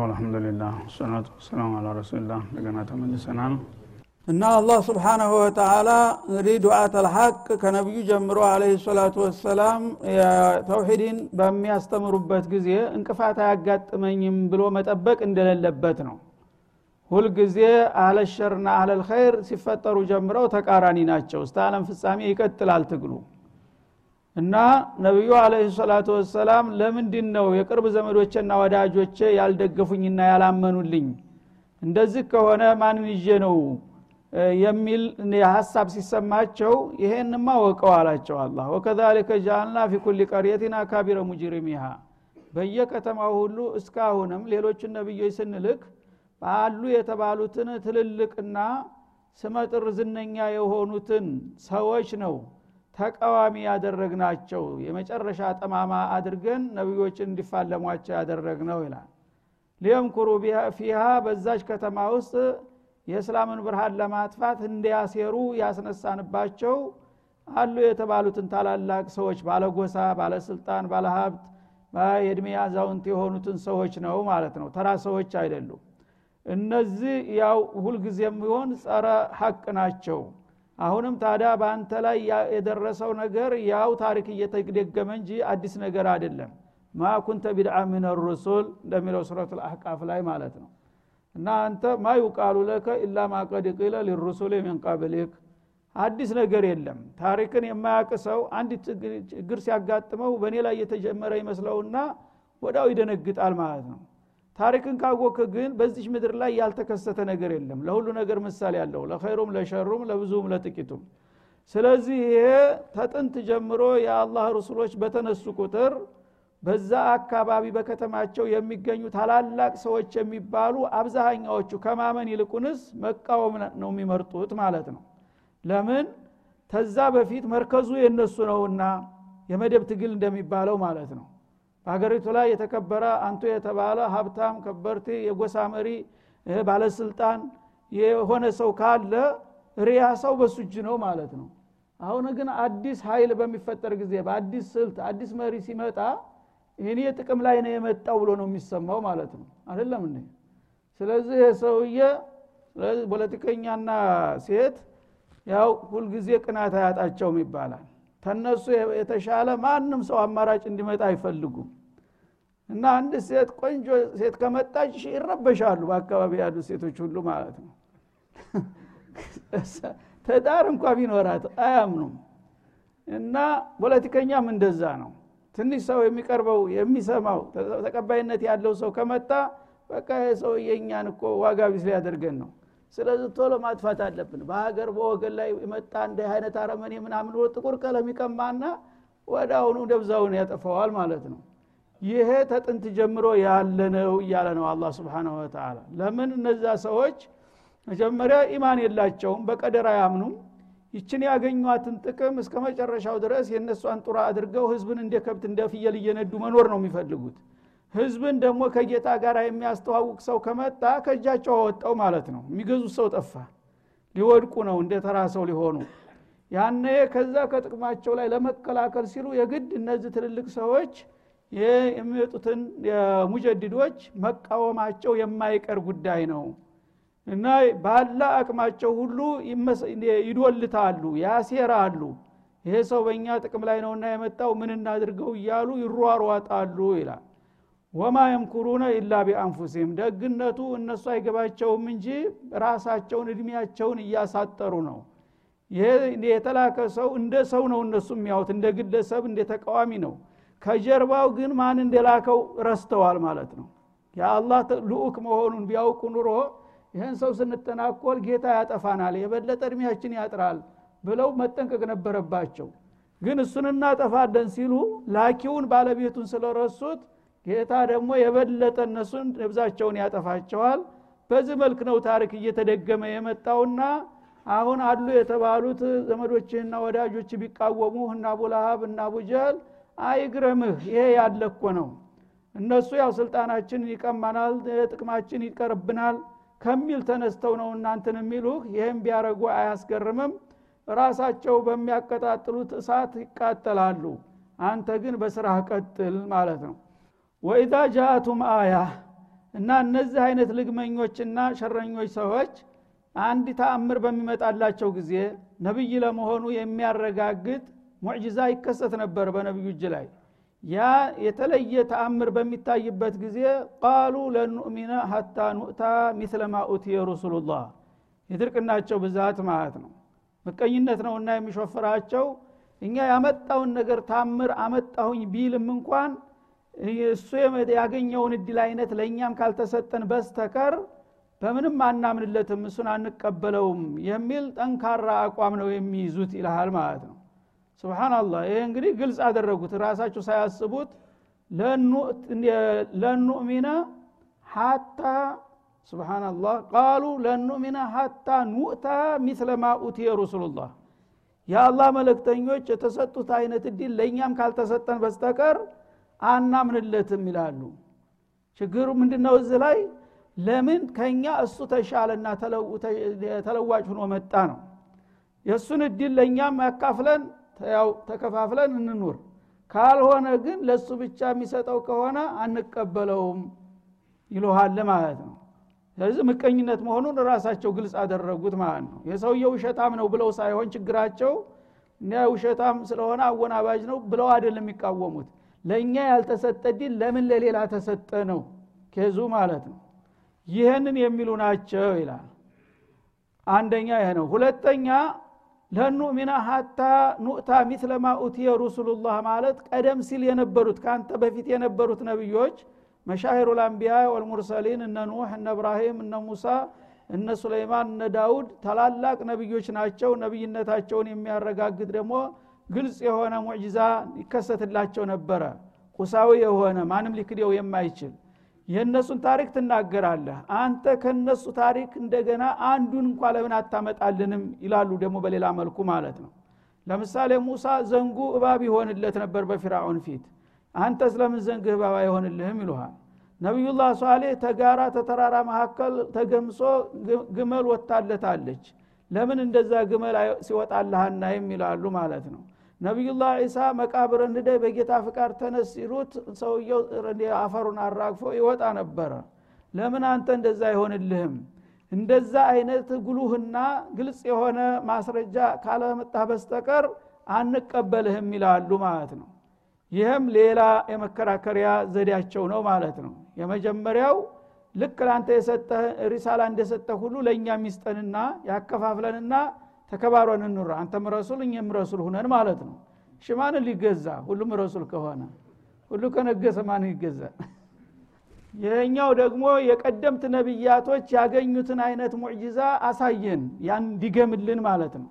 ብስሚላህ ወልሐምዱሊላህ ሰላቱ ወሰላሙ አላ ረሱሊላህ እንደገና ተመልሰናል እና አላህ ስብሓናሁ ወተላ እንግዲህ ዱዓት አልሐቅ ከነቢዩ ጀምሮ አለህ ሰላቱ ወሰላም ተውሒድን በሚያስተምሩበት ጊዜ እንቅፋት አያጋጥመኝም ብሎ መጠበቅ እንደሌለበት ነው ሁልጊዜ አህለሸርና አህለልኸይር ሲፈጠሩ ጀምረው ተቃራኒ ናቸው። እስተ አለም ፍጻሜ ይቀጥላል ትግሉ እና ነቢዩ አለህ ሰላቱ ወሰላም ለምንድን ነው የቅርብ ዘመዶቼና ወዳጆቼ ያልደገፉኝና ያላመኑልኝ? እንደዚህ ከሆነ ማንን ይዤ ነው? የሚል ሀሳብ ሲሰማቸው ይሄንማ ወቀው አላቸው አላ ወከዛሊከ ጃአልና ፊ ኩል ቀርየቲን አካቢረ ሙጅሪሚሃ። በየከተማው ሁሉ እስካሁንም ሌሎችን ነቢዮች ስንልክ አሉ የተባሉትን ትልልቅና ስመጥር ዝነኛ የሆኑትን ሰዎች ነው ተቃዋሚ ያደረግናቸው የመጨረሻ ጠማማ አድርገን ነቢዮችን እንዲፋለሟቸው ያደረግነው ይላል። ሊየምኩሩ ፊሃ በዛች ከተማ ውስጥ የእስላምን ብርሃን ለማጥፋት እንዲያሴሩ ያስነሳንባቸው አሉ የተባሉትን ታላላቅ ሰዎች ባለጎሳ ባለስልጣን ባለሀብት የእድሜ አዛውንት የሆኑትን ሰዎች ነው ማለት ነው። ተራ ሰዎች አይደሉም። እነዚህ ያው ሁልጊዜም ቢሆን ጸረ ሐቅ ናቸው አሁንም ታዲያ በአንተ ላይ የደረሰው ነገር ያው ታሪክ እየተደገመ እንጂ አዲስ ነገር አይደለም። ማ ኩንተ ቢድዓ ምን ሩሱል እንደሚለው ሱረት ልአሕቃፍ ላይ ማለት ነው። እና አንተ ማ ዩቃሉ ለከ ኢላ ማ ቀድ ቂለ ሊሩሱል ሚን አዲስ ነገር የለም። ታሪክን የማያቅ ሰው አንድ ችግር ሲያጋጥመው በእኔ ላይ የተጀመረ ይመስለውና ወዳው ይደነግጣል ማለት ነው ታሪክን ካወክ ግን በዚች ምድር ላይ ያልተከሰተ ነገር የለም። ለሁሉ ነገር ምሳሌ ያለው ለኸይሩም ለሸሩም ለብዙም ለጥቂቱም። ስለዚህ ይሄ ተጥንት ጀምሮ የአላህ ርሱሎች በተነሱ ቁጥር በዛ አካባቢ በከተማቸው የሚገኙ ታላላቅ ሰዎች የሚባሉ አብዛኛዎቹ ከማመን ይልቁንስ መቃወም ነው የሚመርጡት ማለት ነው። ለምን? ተዛ በፊት መርከዙ የነሱ ነውና የመደብ ትግል እንደሚባለው ማለት ነው በሀገሪቱ ላይ የተከበረ አንቱ የተባለ ሀብታም ከበርቲ የጎሳ መሪ ባለስልጣን የሆነ ሰው ካለ ሪያ ሰው በሱ እጅ ነው ማለት ነው። አሁን ግን አዲስ ኃይል በሚፈጠር ጊዜ በአዲስ ስልት አዲስ መሪ ሲመጣ እኔ ጥቅም ላይ ነው የመጣው ብሎ ነው የሚሰማው ማለት ነው። አይደለም እንዴ? ስለዚህ ሰውዬ ፖለቲከኛና ሴት ያው ሁልጊዜ ቅናት አያጣቸውም ይባላል ተነሱ የተሻለ ማንም ሰው አማራጭ እንዲመጣ አይፈልጉም። እና አንድ ሴት ቆንጆ ሴት ከመጣች ይረበሻሉ በአካባቢ ያሉ ሴቶች ሁሉ ማለት ነው። ትዳር እንኳ ቢኖራት አያምኑም። እና ፖለቲከኛም እንደዛ ነው። ትንሽ ሰው የሚቀርበው የሚሰማው ተቀባይነት ያለው ሰው ከመጣ በቃ ሰው የእኛን እኮ ዋጋ ቢስ ሊያደርገን ነው ስለዚህ ቶሎ ማጥፋት አለብን። በሀገር በወገን ላይ የመጣ እንደ አይነት አረመኔ ምናምን ጥቁር ቀለም ይቀማና ወደ አሁኑ ደብዛውን ያጠፋዋል ማለት ነው። ይሄ ተጥንት ጀምሮ ያለ ነው እያለ ነው አላ ስብንሁ ወተላ ለምን እነዛ ሰዎች መጀመሪያ ኢማን የላቸውም በቀደር አያምኑም። ይችን ያገኟትን ጥቅም እስከ መጨረሻው ድረስ የእነሷን ጡራ አድርገው ህዝብን እንደ ከብት እንደ ፍየል እየነዱ መኖር ነው የሚፈልጉት ህዝብን ደግሞ ከጌታ ጋር የሚያስተዋውቅ ሰው ከመጣ ከእጃቸው አወጣው ማለት ነው። የሚገዙት ሰው ጠፋ። ሊወድቁ ነው እንደ ተራ ሰው ሊሆኑ። ያነ ከዛ ከጥቅማቸው ላይ ለመከላከል ሲሉ የግድ እነዚህ ትልልቅ ሰዎች የሚወጡትን ሙጀድዶች መቃወማቸው የማይቀር ጉዳይ ነው። እና ባለ አቅማቸው ሁሉ ይዶልታሉ ያሴራሉ። ይሄ ሰው በእኛ ጥቅም ላይ ነውና የመጣው ምን እናድርገው እያሉ ይሯሯጣሉ ይላል ወማ የምኩሩነ ኢላ ቢአንፉሲህም ደግነቱ እነሱ አይገባቸውም እንጂ ራሳቸውን እድሜያቸውን እያሳጠሩ ነው። ይሄ የተላከ ሰው እንደ ሰው ነው እነሱ የሚያዩት እንደ ግለሰብ እንደ ተቃዋሚ ነው። ከጀርባው ግን ማን እንደላከው ረስተዋል ማለት ነው። የአላህ ልኡክ መሆኑን ቢያውቁ ኑሮ ይህን ሰው ስንተናኮል ጌታ ያጠፋናል የበለጠ እድሜያችን ያጥራል ብለው መጠንቀቅ ነበረባቸው። ግን እሱን እናጠፋለን ሲሉ ላኪውን ባለቤቱን ስለረሱት ጌታ ደግሞ የበለጠ እነሱን ነብዛቸውን ያጠፋቸዋል። በዚህ መልክ ነው ታሪክ እየተደገመ የመጣውና አሁን አሉ የተባሉት ዘመዶችህና ወዳጆች ቢቃወሙ እና አቡላሃብ እና አቡጀህል አይግረምህ። ይሄ ያለ ነው። እነሱ ያው ስልጣናችን ይቀማናል ጥቅማችን ይቀርብናል ከሚል ተነስተው ነው እናንትን የሚሉህ። ይህም ቢያረጉ አያስገርምም። ራሳቸው በሚያቀጣጥሉት እሳት ይቃጠላሉ። አንተ ግን በስራህ ቀጥል ማለት ነው ወኢዛ ጃአቱም አያ እና እነዚህ አይነት ልግመኞችና ሸረኞች ሰዎች አንድ ተአምር በሚመጣላቸው ጊዜ ነቢይ ለመሆኑ የሚያረጋግጥ ሙዕጅዛ ይከሰት ነበር በነቢዩ እጅ ላይ። ያ የተለየ ተአምር በሚታይበት ጊዜ ቃሉ ለኑእሚነ ሀታ ኑእታ ሚስለማ ኡትየ ረሱሉላህ የድርቅናቸው ብዛት ማለት ነው። ምቀኝነት ነውና የሚሾፍራቸው እኛ ያመጣውን ነገር ታምር አመጣሁኝ ቢልም እንኳን እሱ ያገኘውን እድል አይነት ለእኛም ካልተሰጠን በስተቀር በምንም አናምንለትም እሱን አንቀበለውም የሚል ጠንካራ አቋም ነው የሚይዙት ይልሃል ማለት ነው። ስብናላህ ይህ እንግዲህ ግልጽ አደረጉት። ራሳቸው ሳያስቡት ለኑእሚነ ሀታ ስብናላህ ቃሉ ለኑእሚነ ሀታ ኑእታ ሚስለማ ኡትየ ረሱሉላህ የአላህ መለክተኞች የተሰጡት አይነት እድል ለእኛም ካልተሰጠን በስተቀር አናምንለትም ይላሉ። ችግሩ ምንድነው? እዚህ ላይ ለምን ከኛ እሱ ተሻለና ተለዋጭ ሆኖ መጣ ነው። የእሱን እድል ለእኛም ያካፍለን ያው ተከፋፍለን እንኑር። ካልሆነ ግን ለእሱ ብቻ የሚሰጠው ከሆነ አንቀበለውም ይልሃል ማለት ነው። ስለዚህ ምቀኝነት መሆኑን ራሳቸው ግልጽ አደረጉት ማለት ነው። የሰውየው ውሸታም ነው ብለው ሳይሆን ችግራቸው ውሸታም ስለሆነ አወናባጅ ነው ብለው አይደለም የሚቃወሙት ለእኛ ያልተሰጠ ድል ለምን ለሌላ ተሰጠ ነው? ኬዙ ማለት ነው። ይህንን የሚሉ ናቸው ይላል። አንደኛ ይሄ ነው። ሁለተኛ ለኑእሚና ሀታ ኑእታ ሚትለማ ኡትየ ሩሱሉላህ ማለት ቀደም ሲል የነበሩት ከአንተ በፊት የነበሩት ነቢዮች መሻሂሩ ልአንቢያ ወልሙርሰሊን እነ ኑሕ እነ እብራሂም እነ ሙሳ እነ ሱለይማን እነ ዳውድ ታላላቅ ነቢዮች ናቸው። ነቢይነታቸውን የሚያረጋግጥ ደግሞ ግልጽ የሆነ ሙዕጂዛ ይከሰትላቸው ነበረ። ቁሳዊ የሆነ ማንም ሊክደው የማይችል። የእነሱን ታሪክ ትናገራለህ። አንተ ከነሱ ታሪክ እንደገና አንዱን እንኳ ለምን አታመጣልንም? ይላሉ ደግሞ በሌላ መልኩ ማለት ነው። ለምሳሌ ሙሳ ዘንጉ እባብ ይሆንለት ነበር በፊራውን ፊት። አንተ ስለምን ዘንግህ እባብ አይሆንልህም? ይሉሃል። ነቢዩላህ ሷሌህ ተጋራ ተተራራ መካከል ተገምሶ ግመል ወታለታለች ለምን እንደዛ ግመል ሲወጣልህ አናይም? ይላሉ ማለት ነው ነቢዩላህ ዒሳ መቃብር እንደ በጌታ ፍቃድ ተነስ ሲሉት ሰውየው አፈሩን አራግፎ ይወጣ ነበረ። ለምን አንተ እንደዛ አይሆንልህም? እንደዛ አይነት ጉሉህና ግልጽ የሆነ ማስረጃ ካለመጣ በስተቀር አንቀበልህም ይላሉ ማለት ነው። ይህም ሌላ የመከራከሪያ ዘዴያቸው ነው ማለት ነው። የመጀመሪያው ልክ ለአንተ የሰጠህ ሪሳላ እንደሰጠህ ሁሉ ለእኛ ሚስጠንና ያከፋፍለንና ተከባሮን እንኑር አንተም ረሱል እኛም ረሱል ሁነን ማለት ነው። ሽማንን ሊገዛ? ሁሉም ረሱል ከሆነ። ሁሉ ከነገሰ ማን ይገዛል ይህኛው ደግሞ የቀደምት ነቢያቶች ያገኙትን አይነት ሙዕጂዛ አሳየን ያን እንዲገምልን ማለት ነው።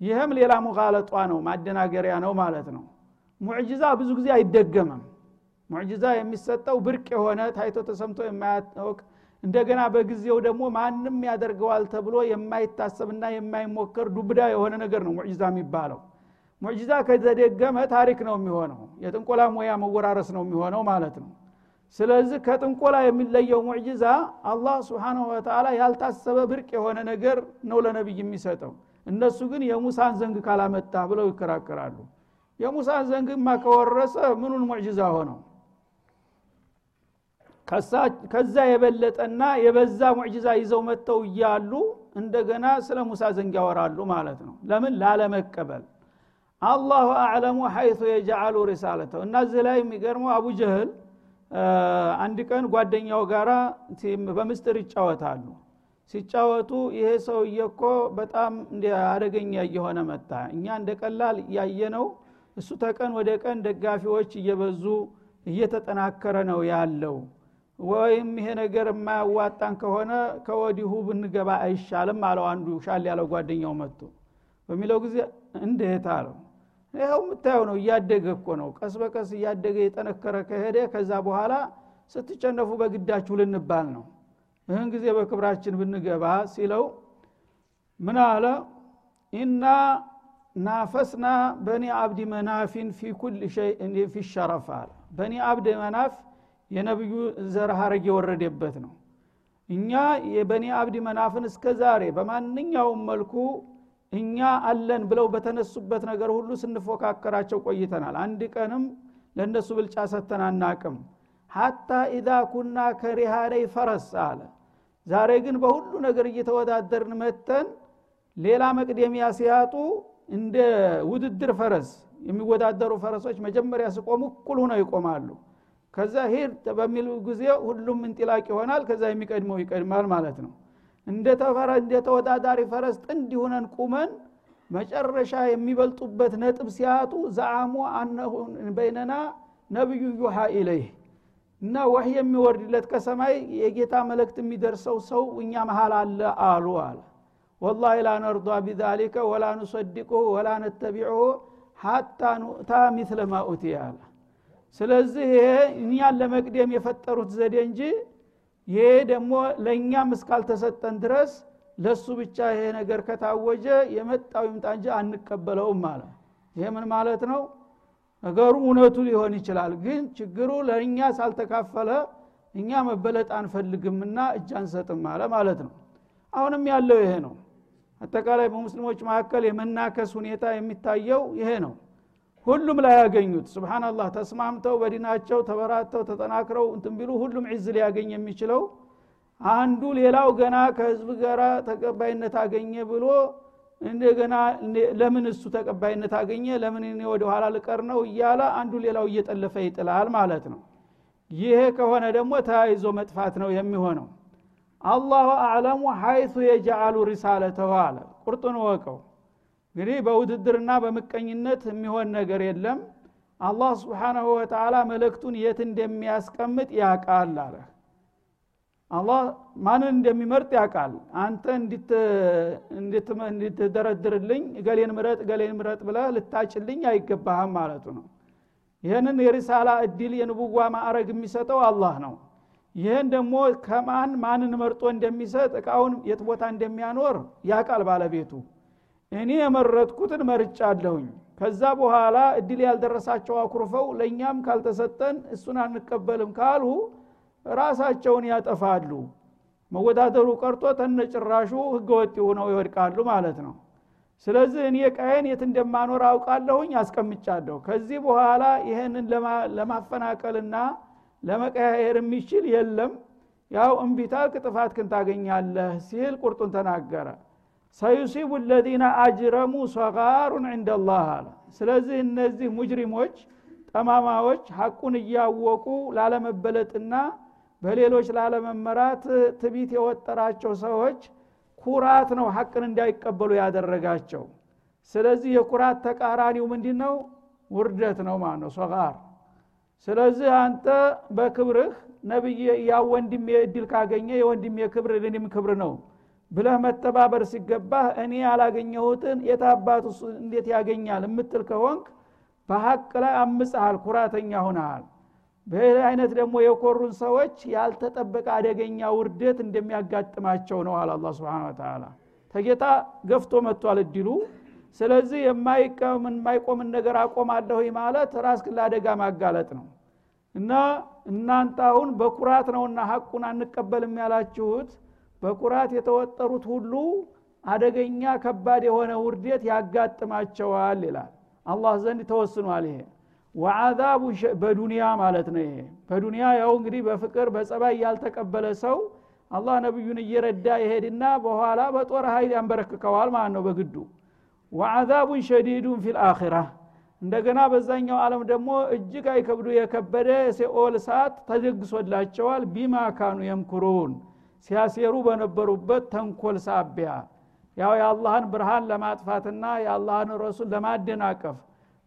ይህም ሌላ ሙቃለጧ ነው ማደናገሪያ ነው ማለት ነው። ሙዕጂዛ ብዙ ጊዜ አይደገምም። ሙዕጂዛ የሚሰጠው ብርቅ የሆነ ታይቶ ተሰምቶ የማያውቅ እንደገና በጊዜው ደግሞ ማንም ያደርገዋል ተብሎ የማይታሰብና የማይሞከር ዱብዳ የሆነ ነገር ነው ሙዕጂዛ የሚባለው። ሙዕጂዛ ከተደገመ ታሪክ ነው የሚሆነው የጥንቆላ ሙያ መወራረስ ነው የሚሆነው ማለት ነው። ስለዚህ ከጥንቆላ የሚለየው ሙዕጂዛ አላህ ስብሓንሁ ወተላ ያልታሰበ ብርቅ የሆነ ነገር ነው ለነቢይ የሚሰጠው። እነሱ ግን የሙሳን ዘንግ ካላመጣ ብለው ይከራከራሉ። የሙሳን ዘንግማ ከወረሰ ምኑን ሙዕጂዛ ሆነው ከዛ የበለጠና የበዛ ሙዕጂዛ ይዘው መጥተው እያሉ እንደገና ስለ ሙሳ ዘንግ ያወራሉ ማለት ነው። ለምን? ላለመቀበል። አላሁ አዕለሙ ሐይቱ የጀዓሉ ሪሳለተው። እና እዚህ ላይ የሚገርመው አቡ ጀህል አንድ ቀን ጓደኛው ጋራ በምስጥር ይጫወታሉ። ሲጫወቱ ይሄ ሰውዬ እኮ በጣም አደገኛ እየሆነ መጣ። እኛ እንደ ቀላል ያየነው እሱ ተቀን ወደ ቀን ደጋፊዎች እየበዙ እየተጠናከረ ነው ያለው ወይም ይሄ ነገር የማያዋጣን ከሆነ ከወዲሁ ብንገባ አይሻልም አለው አንዱ ሻል ያለው ጓደኛው መጥቶ። በሚለው ጊዜ እንዴት አለው? ይኸው የምታየው ነው እያደገ እኮ ነው። ቀስ በቀስ እያደገ የጠነከረ ከሄደ ከዛ በኋላ ስትጨነፉ በግዳችሁ ልንባል ነው። ይህን ጊዜ በክብራችን ብንገባ ሲለው ምን አለ? إنا نافسنا بني عبد مناف في كل شيء في شرف አለ። በኒ አብድ መናፍ የነቢዩ ዘር ሀረግ የወረደበት ነው። እኛ የበኒ አብዲ መናፍን እስከ ዛሬ በማንኛውም መልኩ እኛ አለን ብለው በተነሱበት ነገር ሁሉ ስንፎካከራቸው ቆይተናል። አንድ ቀንም ለእነሱ ብልጫ ሰተን አናቅም። ሐታ ኢዛ ኩና ከሪሃነይ ፈረስ አለ። ዛሬ ግን በሁሉ ነገር እየተወዳደርን መተን ሌላ መቅደሚያ ሲያጡ እንደ ውድድር ፈረስ የሚወዳደሩ ፈረሶች መጀመሪያ ሲቆሙ እኩል ሆነው ይቆማሉ ከዛ ሂድ በሚሉ ጊዜ ሁሉም እንጢላቅ ይሆናል? ከዛ የሚቀድመው ይቀድማል ማለት ነው። እንደ ተወዳዳሪ ፈረስ ጥንድ ሆነን ቁመን መጨረሻ የሚበልጡበት ነጥብ ሲያጡ ዘአሙ በይነና ነቢዩ ዩሃ ኢለይህ እና ወህይ የሚወርድለት ከሰማይ የጌታ መልእክት የሚደርሰው ሰው እኛ መሃል አለ አሉ አለ። ወላሂ ላ ነርዷ ቢዛሊከ ወላ ኑሰድቁሁ ወላ ነተቢዑሁ ሐታ ኑእታ ሚስለ ማ አለ ስለዚህ ይሄ እኛን ለመቅደም የፈጠሩት ዘዴ እንጂ ይሄ ደግሞ ለእኛም እስካልተሰጠን ድረስ ለሱ ብቻ ይሄ ነገር ከታወጀ የመጣው ይምጣ እንጂ አንቀበለውም ማለት ይሄ ምን ማለት ነው? ነገሩ እውነቱ ሊሆን ይችላል ግን ችግሩ ለእኛ ሳልተካፈለ እኛ መበለጥ አንፈልግምና እጅ አንሰጥም አለ ማለት ነው። አሁንም ያለው ይሄ ነው። አጠቃላይ በሙስሊሞች መካከል የመናከስ ሁኔታ የሚታየው ይሄ ነው ሁሉም ላይ ያገኙት። ስብናላህ ተስማምተው በዲናቸው ተበራተው ተጠናክረው እንትን ቢሉ ሁሉም ዒዝ ሊያገኝ የሚችለው አንዱ ሌላው ገና ከህዝብ ጋር ተቀባይነት አገኘ ብሎ እንደገና ለምን እሱ ተቀባይነት አገኘ? ለምን እኔ ወደ ኋላ ልቀር ነው እያለ አንዱ ሌላው እየጠለፈ ይጥላል ማለት ነው። ይሄ ከሆነ ደግሞ ተያይዞ መጥፋት ነው የሚሆነው። አላሁ አዕለሙ ሀይቱ የጀአሉ ሪሳለተሁ አለ። ቁርጡን ወቀው እንግዲህ በውድድርና በምቀኝነት የሚሆን ነገር የለም። አላህ ስብሓናሁ ወተላ መልእክቱን የት እንደሚያስቀምጥ ያቃል አለ። አላህ ማንን እንደሚመርጥ ያውቃል? አንተ እንድትደረድርልኝ እገሌን ምረጥ እገሌን ምረጥ ብለህ ልታጭልኝ አይገባህም ማለቱ ነው። ይህንን የሪሳላ እድል የንቡዋ ማዕረግ የሚሰጠው አላህ ነው። ይህን ደግሞ ከማን ማንን መርጦ እንደሚሰጥ እቃውን የት ቦታ እንደሚያኖር ያቃል ባለቤቱ እኔ የመረጥኩትን መርጫ አለሁኝ ከዛ በኋላ እድል ያልደረሳቸው አኩርፈው ለእኛም ካልተሰጠን እሱን አንቀበልም ካሉ ራሳቸውን ያጠፋሉ። መወዳደሩ ቀርቶ ተነጭራሹ ህገወጥ ሆነው ይወድቃሉ ማለት ነው። ስለዚህ እኔ ቃየን የት እንደማኖር አውቃለሁኝ አስቀምጫለሁ። ከዚህ በኋላ ይህንን ለማፈናቀልና ለመቀያየር የሚችል የለም። ያው እምቢታልክ ጥፋትክን ታገኛለህ ሲል ቁርጡን ተናገረ ሰዩሲቡ ለዚነ አጅረሙ ሰጋሩን ዕንደላህ አለ ስለዚህ እነዚህ ሙጅሪሞች ጠማማዎች ሐቁን እያወቁ ላለመበለጥና በሌሎች ላለመመራት ትቢት የወጠራቸው ሰዎች ኩራት ነው ሐቅን እንዳይቀበሉ ያደረጋቸው። ስለዚህ የኩራት ተቃራኒው ምንድ ነው ውርደት ነው ማለት ነው ሶጋር። ስለዚህ አንተ በክብርህ ነቢይ ያ ወንድሜ እድል ካገኘ የወንድሜ ክብር ለኔም ክብር ነው ብለህ መተባበር ሲገባህ እኔ ያላገኘሁትን የታባቱ እንዴት ያገኛል የምትል ከሆንክ በሀቅ ላይ አምፀሃል ኩራተኛ ሁነሃል በሌላ አይነት ደግሞ የኮሩን ሰዎች ያልተጠበቀ አደገኛ ውርደት እንደሚያጋጥማቸው ነው አለ አላ ስብን ተላ ተጌታ ገፍቶ መጥቷል እድሉ። ስለዚህ የማይቆምን ነገር አቆማለሁ ማለት ራስክን ለአደጋ ማጋለጥ ነው። እና እናንተ አሁን በኩራት ነውና ሀቁን አንቀበልም ያላችሁት በኩራት የተወጠሩት ሁሉ አደገኛ ከባድ የሆነ ውርደት ያጋጥማቸዋል ይላል። አላህ ዘንድ ተወስኗል ይሄ። ወአዛቡ በዱንያ ማለት ነው ይሄ። በዱንያ ያው እንግዲህ በፍቅር በጸባይ ያልተቀበለ ሰው አላህ ነቢዩን እየረዳ ይሄድና በኋላ በጦር ኃይል ያንበረክከዋል ማለት ነው በግዱ። ወአዛቡን ሸዲዱን ፊል አኺራ እንደገና በዛኛው ዓለም ደግሞ እጅግ አይከብዱ የከበደ ሴኦል እሳት ተደግሶላቸዋል። ቢማ ካኑ የምኩሩን ሲያሴሩ በነበሩበት ተንኮል ሳቢያ ያው የአላህን ብርሃን ለማጥፋትና የአላህን ረሱል ለማደናቀፍ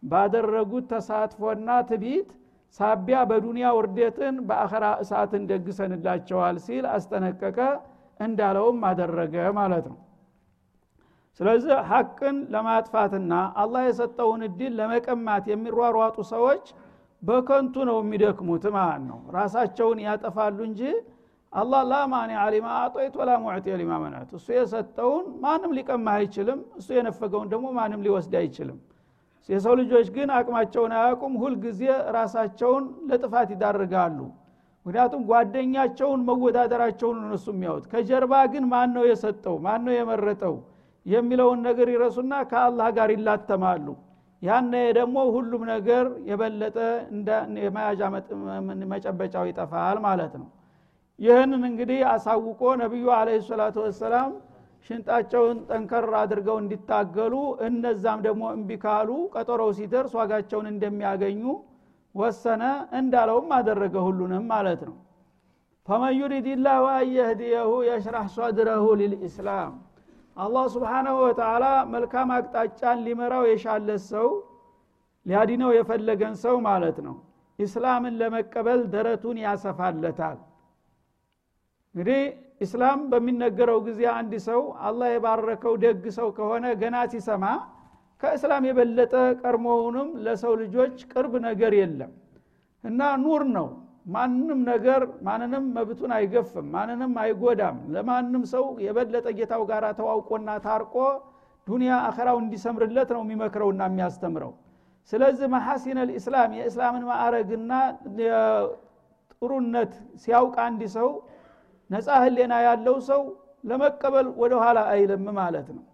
ባደረጉት ተሳትፎና ትቢት ሳቢያ በዱንያ ውርደትን በአኸራ እሳትን ደግሰንላቸዋል ሲል አስጠነቀቀ እንዳለውም አደረገ ማለት ነው። ስለዚህ ሐቅን ለማጥፋትና አላህ የሰጠውን እድል ለመቀማት የሚሯሯጡ ሰዎች በከንቱ ነው የሚደክሙት ማለት ነው። ራሳቸውን ያጠፋሉ እንጂ አላህ ላ ማኒ ሊማ አጦይት ወላ ሙዕጢ ሊማ መናት እሱ የሰጠውን ማንም ሊቀማ አይችልም። እሱ የነፈገውን ደግሞ ማንም ሊወስድ አይችልም። የሰው ልጆች ግን አቅማቸውን አያውቁም። ሁልጊዜ ራሳቸውን ለጥፋት ይዳርጋሉ። ምክንያቱም ጓደኛቸውን መወዳደራቸውን እነሱ የሚያዩት። ከጀርባ ግን ማን ነው የሰጠው? ማን ነው የመረጠው? የሚለውን ነገር ይረሱና ከአላህ ጋር ይላተማሉ። ያነ ደግሞ ሁሉም ነገር የበለጠ የመያዣ መጨበጫው ይጠፋል ማለት ነው ይህንን እንግዲህ አሳውቆ ነቢዩ አለ ሰላቱ ወሰላም ሽንጣቸውን ጠንከር አድርገው እንዲታገሉ እነዛም ደግሞ እምቢ ቀጠሮው ሲደርስ ዋጋቸውን እንደሚያገኙ ወሰነ። እንዳለውም አደረገ ሁሉንም ማለት ነው። ፈመን ዩሪድ ላሁ አየህድየሁ የሽራህ ሷድረሁ ሊልኢስላም። አላህ ስብሓናሁ ወተላ መልካም አቅጣጫን ሊመራው የሻለት ሰው ሊያዲነው የፈለገን ሰው ማለት ነው። ኢስላምን ለመቀበል ደረቱን ያሰፋለታል እንግዲህ ኢስላም በሚነገረው ጊዜ አንድ ሰው አላህ የባረከው ደግ ሰው ከሆነ ገና ሲሰማ ከእስላም የበለጠ ቀድሞውንም ለሰው ልጆች ቅርብ ነገር የለም። እና ኑር ነው። ማንም ነገር ማንንም መብቱን አይገፍም ማንንም አይጎዳም። ለማንም ሰው የበለጠ ጌታው ጋር ተዋውቆና ታርቆ ዱንያ አኸራው እንዲሰምርለት ነው የሚመክረውና የሚያስተምረው። ስለዚህ መሐሲን ልእስላም የእስላምን ማዕረግና ጥሩነት ሲያውቅ አንድ ሰው ነፃ ህሌና ያለው ሰው ለመቀበል ወደ ኋላ አይልም ማለት ነው።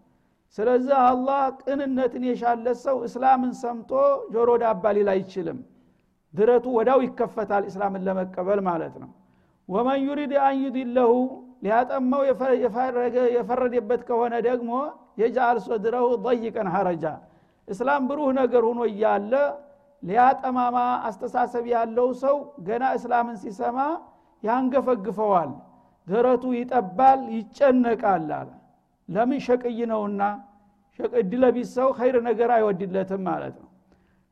ስለዚህ አላህ ቅንነትን የሻለት ሰው እስላምን ሰምቶ ጆሮ ዳባ ሊል አይችልም። ድረቱ ወዳው ይከፈታል እስላምን ለመቀበል ማለት ነው። ወመን ዩሪድ አን ሊያጠመው የፈረደበት ከሆነ ደግሞ የጃአል ሶድረሁ ضይቀን ሀረጃ እስላም ብሩህ ነገር ሁኖ እያለ ሊያጠማማ አስተሳሰብ ያለው ሰው ገና እስላምን ሲሰማ ያንገፈግፈዋል ደረቱ ይጠባል ይጨነቃል አለ። ለምን ሸቅይ ነውና? እድለቢስ ሰው ኸይር ነገር አይወድለትም ማለት ነው።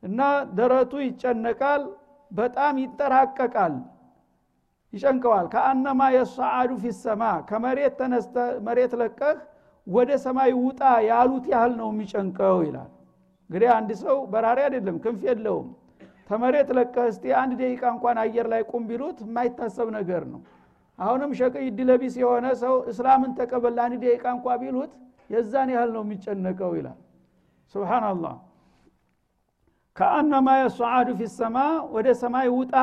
እና ደረቱ ይጨነቃል በጣም ይጠራቀቃል ይጨንቀዋል። ከአነማ የሰዓዱ ፊሰማ ከመሬት ተነስተ መሬት ለቀህ ወደ ሰማይ ውጣ ያሉት ያህል ነው የሚጨንቀው ይላል። እንግዲህ አንድ ሰው በራሪ አይደለም ክንፍ የለውም። ከመሬት ለቀህ እስቲ አንድ ደቂቃ እንኳን አየር ላይ ቁም ቢሉት የማይታሰብ ነገር ነው አሁንም ሸቅይ ድለቢስ የሆነ ሰው እስላምን ተቀበል አንድ ደቂቃ እንኳ ቢሉት የዛን ያህል ነው የሚጨነቀው ይላል። ስብናላህ ከአነማ የሰዓዱ ፊሰማ ወደ ሰማይ ውጣ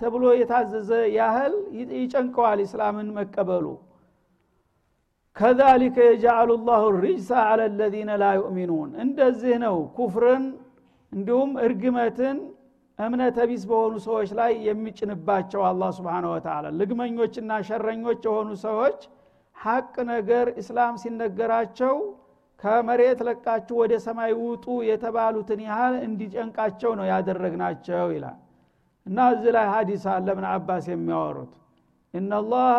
ተብሎ የታዘዘ ያህል ይጨንቀዋል እስላምን መቀበሉ። ከዛሊከ የጃአሉ ላሁ ሪጅሳ አለ ለዚነ ላ ዩእሚኑን። እንደዚህ ነው ኩፍርን እንዲሁም እርግመትን እምነተ ቢስ በሆኑ ሰዎች ላይ የሚጭንባቸው አላ ስብን ወተላ ልግመኞችና ሸረኞች የሆኑ ሰዎች ሐቅ ነገር እስላም ሲነገራቸው ከመሬት ለቃችሁ ወደ ሰማይ ውጡ የተባሉትን ያህል እንዲጨንቃቸው ነው ያደረግናቸው ይላል። እና እዚህ ላይ ሀዲስ አለ ምን አባስ የሚያወሩት። እናላህ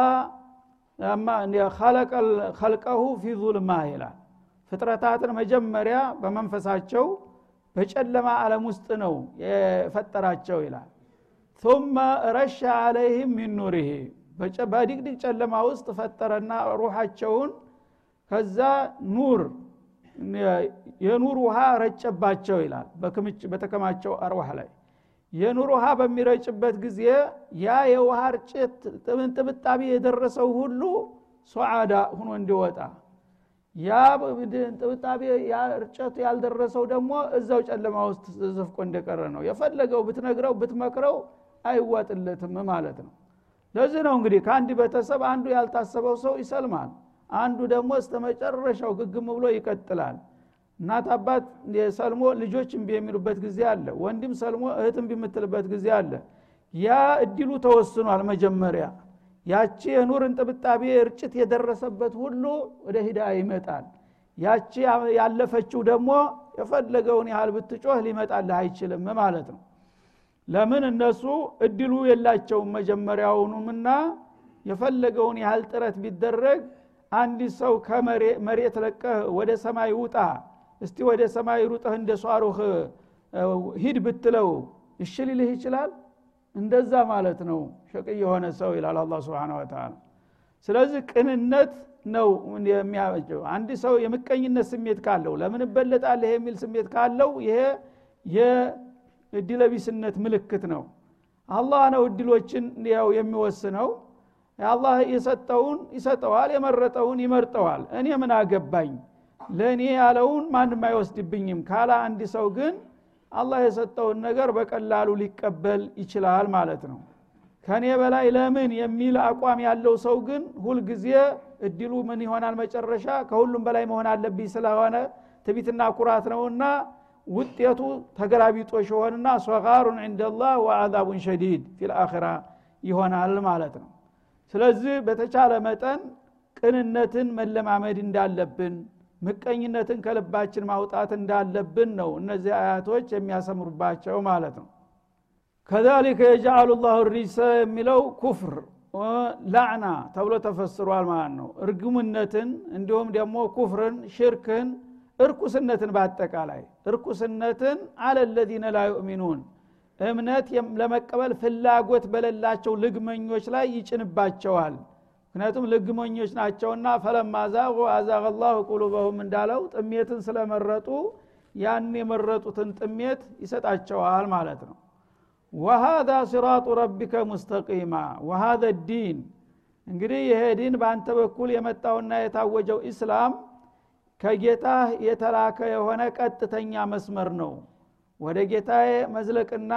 ከልቀሁ ፊ ዙልማ ይላል። ፍጥረታትን መጀመሪያ በመንፈሳቸው በጨለማ ዓለም ውስጥ ነው የፈጠራቸው ይላል። ثم ረሻ አለይህም ሚን ኑሪህ በድቅድቅ ጨለማ ውስጥ ፈጠረና ሩሓቸውን ከዛ ኑር የኑር ውሃ ረጨባቸው ይላል። በተከማቸው አርዋህ ላይ የኑር ውሃ በሚረጭበት ጊዜ ያ የውሃ ርጭት ጥብጣቢ የደረሰው ሁሉ ሶዓዳ ሁኖ እንዲወጣ ያ ጥብጣቤ ርጨቱ ያልደረሰው ደግሞ እዛው ጨለማ ውስጥ ዘፍቆ እንደቀረ ነው። የፈለገው ብትነግረው ብትመክረው አይዋጥለትም ማለት ነው። ለዚህ ነው እንግዲህ ከአንድ ቤተሰብ አንዱ ያልታሰበው ሰው ይሰልማል። አንዱ ደግሞ እስተ መጨረሻው ግግም ብሎ ይቀጥላል። እናት አባት ሰልሞ ልጆች እምቢ የሚሉበት ጊዜ አለ። ወንድም ሰልሞ እህት እምቢ የምትልበት ጊዜ አለ። ያ እድሉ ተወስኗል መጀመሪያ ያቺ የኑርን ጥብጣቤ እርጭት የደረሰበት ሁሉ ወደ ሂዳ ይመጣል። ያቺ ያለፈችው ደግሞ የፈለገውን ያህል ብትጮህ ሊመጣልህ አይችልም ማለት ነው። ለምን እነሱ እድሉ የላቸውም መጀመሪያውኑምና የፈለገውን ያህል ጥረት ቢደረግ አንድ ሰው ከመሬት ለቀህ ወደ ሰማይ ውጣ እስቲ ወደ ሰማይ ሩጠህ እንደ ሷሩህ ሂድ ብትለው ሊልህ ይችላል እንደዛ ማለት ነው። ሸቅ የሆነ ሰው ይላል አላ ስብን ወተላ ስለዚህ ቅንነት ነው የሚያመጨው አንድ ሰው የምቀኝነት ስሜት ካለው ለምን እበለጣለህ የሚል ስሜት ካለው ይሄ የእድለቢስነት ምልክት ነው። አላህ ነው እድሎችን ያው የሚወስነው። አላህ የሰጠውን ይሰጠዋል የመረጠውን ይመርጠዋል። እኔ ምን አገባኝ? ለእኔ ያለውን ማንም አይወስድብኝም። ካላ አንድ ሰው ግን አላህ የሰጠውን ነገር በቀላሉ ሊቀበል ይችላል ማለት ነው። ከኔ በላይ ለምን የሚል አቋም ያለው ሰው ግን ሁልጊዜ እድሉ ምን ይሆናል መጨረሻ? ከሁሉም በላይ መሆን አለብኝ ስለሆነ ትቢትና ኩራት ነውና ውጤቱ ተገላቢጦሽ ይሆንና ሶጋሩን ዕንደላህ ወአዛቡን ሸዲድ ፊልአኺራ ይሆናል ማለት ነው። ስለዚህ በተቻለ መጠን ቅንነትን መለማመድ እንዳለብን ምቀኝነትን ከልባችን ማውጣት እንዳለብን ነው እነዚህ አያቶች የሚያሰምሩባቸው ማለት ነው። ከዛሊከ የጃአሉ ላሁ ሪሰ የሚለው ኩፍር ላዕና ተብሎ ተፈስሯል ማለት ነው። እርግምነትን እንዲሁም ደግሞ ኩፍርን ሽርክን እርኩስነትን በአጠቃላይ እርኩስነትን አለ ለዚነ ላ ዩእሚኑን እምነት ለመቀበል ፍላጎት በሌላቸው ልግመኞች ላይ ይጭንባቸዋል ምክንያቱም ልግሞኞች ናቸውና ፈለማ አዛቀ ላሁ ቁሉበሁም እንዳለው ጥሜትን ስለመረጡ ያን የመረጡትን ጥሜት ይሰጣቸዋል ማለት ነው። ወሃዛ ሲራጡ ረቢከ ሙስተቂማ ወሃዘ ዲን። እንግዲህ ይሄ ዲን በአንተ በኩል የመጣውና የታወጀው ኢስላም ከጌታህ የተላከ የሆነ ቀጥተኛ መስመር ነው። ወደ ጌታዬ መዝለቅና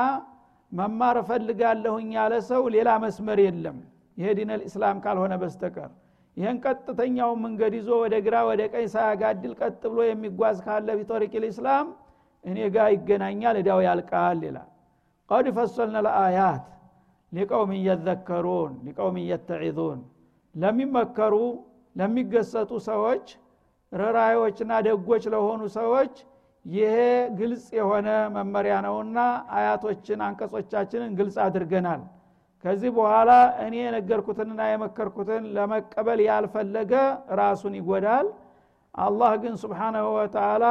መማር እፈልጋለሁኝ ያለ ሰው ሌላ መስመር የለም። ይሄ ዲን ልእስላም ካልሆነ በስተቀር። ይህን ቀጥተኛውን መንገድ ይዞ ወደ ግራ ወደ ቀኝ ሳያጋድል ቀጥ ብሎ የሚጓዝ ካለ ቢጦሪቅ ልእስላም እኔ ጋር ይገናኛል እዳው ያልቃል ይላል። ቀድ ፈሰልነ ለአያት ሊቀውም እየዘከሩን ሊቀውም እየተዒዙን ለሚመከሩ ለሚገሰጡ ሰዎች ረራዮችና ደጎች ለሆኑ ሰዎች ይሄ ግልጽ የሆነ መመሪያ ነውና አያቶችን አንቀጾቻችንን ግልጽ አድርገናል ከዚህ በኋላ እኔ የነገርኩትንና የመከርኩትን ለመቀበል ያልፈለገ ራሱን ይጎዳል። አላህ ግን ስብሓናሁ ወተላ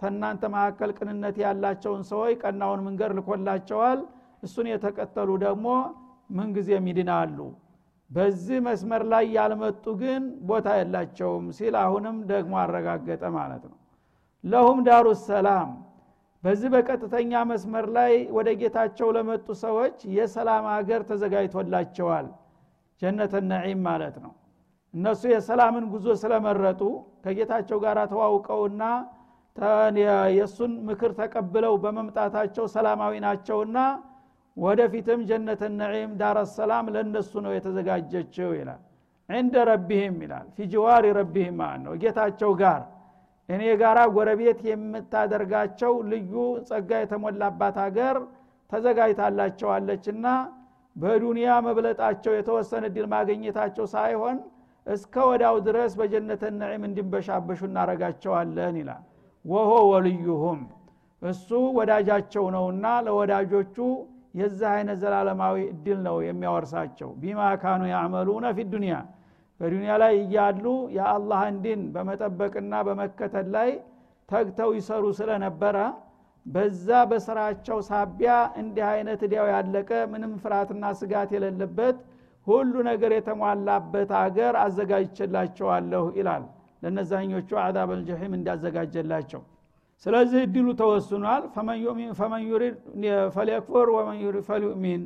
ተናንተ መካከል ቅንነት ያላቸውን ሰዎች ቀናውን መንገድ ልኮላቸዋል። እሱን የተቀጠሉ ደግሞ ምንጊዜም ይድናሉ። በዚህ መስመር ላይ ያልመጡ ግን ቦታ የላቸውም ሲል አሁንም ደግሞ አረጋገጠ ማለት ነው። ለሁም ዳሩ ሰላም በዚህ በቀጥተኛ መስመር ላይ ወደ ጌታቸው ለመጡ ሰዎች የሰላም ሀገር ተዘጋጅቶላቸዋል። ጀነተ ነዒም ማለት ነው። እነሱ የሰላምን ጉዞ ስለመረጡ ከጌታቸው ጋር ተዋውቀውና የእሱን ምክር ተቀብለው በመምጣታቸው ሰላማዊ ናቸውና ወደፊትም ጀነተ ነዒም ዳረ ሰላም ለእነሱ ነው የተዘጋጀችው ይላል። ዕንደ ረቢህም ይላል። ፊ ጅዋሪ ረቢህም ማለት ነው። ጌታቸው ጋር እኔ ጋራ ጎረቤት የምታደርጋቸው ልዩ ጸጋ የተሞላባት ሀገር ተዘጋጅታላቸዋለችና በዱንያ መብለጣቸው የተወሰነ ድል ማግኘታቸው ሳይሆን እስከ ወዳው ድረስ በጀነተ ነዒም እንዲንበሻበሹ እናረጋቸዋለን ይላል። ወሆ ወልዩሁም እሱ ወዳጃቸው ነውና ለወዳጆቹ የዚህ አይነት ዘላለማዊ እድል ነው የሚያወርሳቸው። ቢማ ካኑ ያዕመሉነ ፊ ዱንያ በዱንያ ላይ እያሉ የአላህን ዲን በመጠበቅና በመከተል ላይ ተግተው ይሰሩ ስለነበረ በዛ በስራቸው ሳቢያ እንዲህ አይነት እዲያው ያለቀ ምንም ፍርሃትና ስጋት የሌለበት ሁሉ ነገር የተሟላበት አገር አዘጋጅችላቸዋለሁ ይላል። ለነዛኞቹ عذاب الجحيم እንዳዘጋጀላቸው ስለዚህ እድሉ ተወስኗል። فمن يريد فليكفر ومن يريد فليؤمن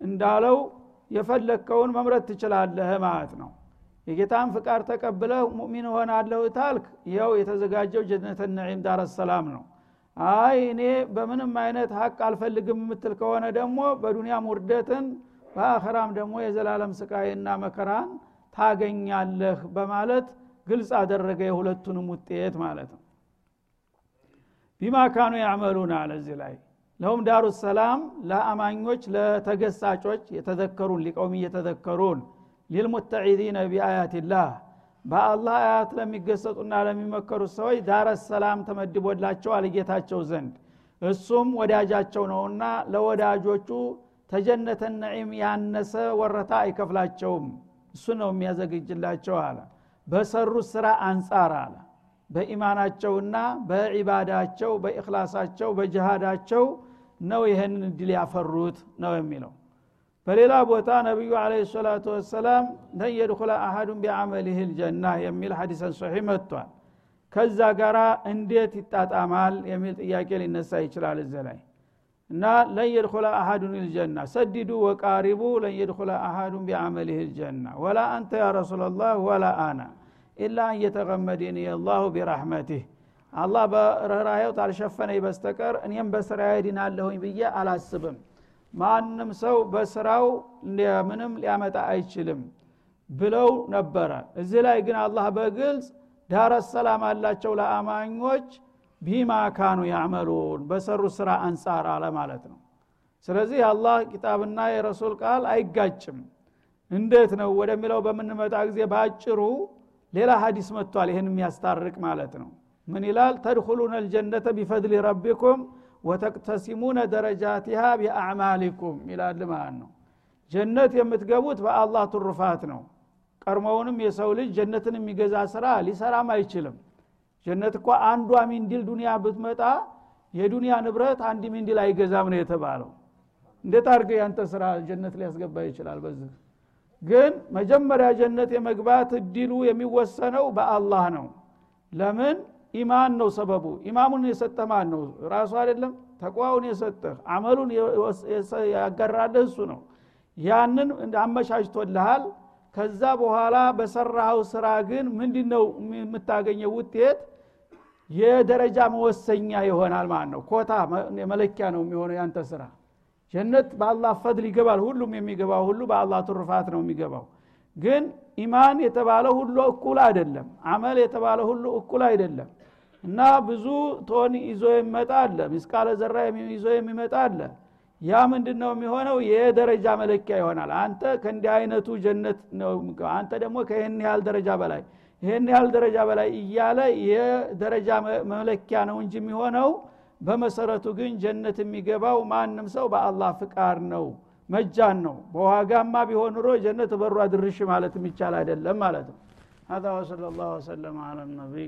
እንዳለው የፈለግከውን መምረት ትችላለህ ማለት ነው የጌታን ፍቃድ ተቀብለህ مؤمن ሆናለሁ ታልክ ይኸው የተዘጋጀው جنة نعيم دار سلام ነው። አይ እኔ በምንም አይነት حق አልፈልግም የምትል ከሆነ ደግሞ በ دنيا ም ውርደትን በአኸራም ደግሞ የዘላለም ስቃይና መከራን ታገኛለህ በማለት ግልጽ አደረገ የሁለቱንም ውጤት ማለት ነው። ቢማ ካኑ ያዕመሉን አለ እዚህ ላይ ለሁም ዳሩ ሰላም ለአማኞች ለተገሳጮች የተዘከሩን ሊቀውም እየተዘከሩን ሊልሙተዒዚነ ቢአያትላህ በአላህ አያት ለሚገሰጡና ለሚመከሩ ሰዎች ዳረ ሰላም ተመድቦላቸዋል ጌታቸው ዘንድ። እሱም ወዳጃቸው ነውና ለወዳጆቹ ተጀነተ ነዒም ያነሰ ወረታ አይከፍላቸውም። እሱ ነው የሚያዘግጅላቸው አለ። በሰሩት ስራ አንጻር አለ። በኢማናቸውና በዒባዳቸው በእክላሳቸው በጅሃዳቸው ነው ይህንን እድል ያፈሩት ነው የሚለው በሌላ ቦታ ነቢዩ አለ ሰላቱ ወሰላም ለን የድኩለ አሀዱን ቢዓመሊህ ልጀና የሚል ሐዲሰን ሶሒ መጥቷል። ከዛ ጋራ እንዴት ይጣጣማል የሚል ጥያቄ ሊነሳ ይችላል እዚ ላይ። እና ለን የድኩለ አሀዱን ልጀና ሰዲዱ ወቃሪቡ ለን የድኩለ አሀዱን ቢዓመሊህ ልጀና ወላ አንተ ያ ረሱላላህ ወላ አና ኢላ አን የተቀመድኒ አላሁ ቢራሕመቲህ አላህ በርኅራሄው ታልሸፈነኝ በስተቀር እኔም በስራዬ ድናለሁኝ ብዬ አላስብም ማንም ሰው በስራው ምንም ሊያመጣ አይችልም ብለው ነበረ። እዚህ ላይ ግን አላህ በግልጽ ዳረ ሰላም አላቸው ለአማኞች ቢማ ካኑ ያዕመሉን በሰሩት ስራ አንጻር አለ ማለት ነው። ስለዚህ የአላህ ኪታብና የረሱል ቃል አይጋጭም። እንዴት ነው ወደሚለው በምንመጣ ጊዜ በአጭሩ ሌላ ሀዲስ መጥቷል። ይህን የሚያስታርቅ ማለት ነው። ምን ይላል? ተድኩሉነ ልጀነተ ቢፈድሊ ረቢኩም ወተቅተሲሙነ ደረጃቲሃ ቢአዕማሊኩም ይላል ማለት ነው። ጀነት የምትገቡት በአላህ ትሩፋት ነው። ቀድሞውንም የሰው ልጅ ጀነትን የሚገዛ ስራ ሊሰራም አይችልም። ጀነት እኳ አንዷ ሚንዲል ዱንያ ብትመጣ የዱንያ ንብረት አንድ ሚንዲል አይገዛም ነው የተባለው። እንዴት አድርገ ያንተ ስራ ጀነት ሊያስገባ ይችላል በዚህ? ግን መጀመሪያ ጀነት የመግባት እድሉ የሚወሰነው በአላህ ነው። ለምን ኢማን ነው ሰበቡ። ኢማሙን የሰጠህ ማን ነው? ራሱ አይደለም። ተቋውን የሰጠህ አመሉን ያገራልህ እሱ ነው። ያንን አመቻችቶልሃል። ከዛ በኋላ በሰራው ስራ ግን ምንድ ነው የምታገኘው ውጤት? የደረጃ መወሰኛ ይሆናል ማለት ነው። ኮታ መለኪያ ነው የሚሆነው ያንተ ስራ። ጀነት በአላህ ፈድል ይገባል። ሁሉም የሚገባው ሁሉ በአላህ ትሩፋት ነው የሚገባው። ግን ኢማን የተባለ ሁሉ እኩል አይደለም። አመል የተባለ ሁሉ እኩል አይደለም እና ብዙ ቶን ይዞ የሚመጣ አለ ምስቃለ ዘራ ይዞ የሚመጣ አለ ያ ምንድን ነው የሚሆነው የደረጃ መለኪያ ይሆናል አንተ ከእንዲህ አይነቱ ጀነት ነው አንተ ደግሞ ከይህን ያህል ደረጃ በላይ ይህን ያህል ደረጃ በላይ እያለ የደረጃ መለኪያ ነው እንጂ የሚሆነው በመሰረቱ ግን ጀነት የሚገባው ማንም ሰው በአላህ ፍቃድ ነው መጃን ነው በዋጋማ ቢሆን ኑሮ ጀነት በሯ ድርሽ ማለት የሚቻል አይደለም ማለት ነው هذا وصلى الله وسلم على النبي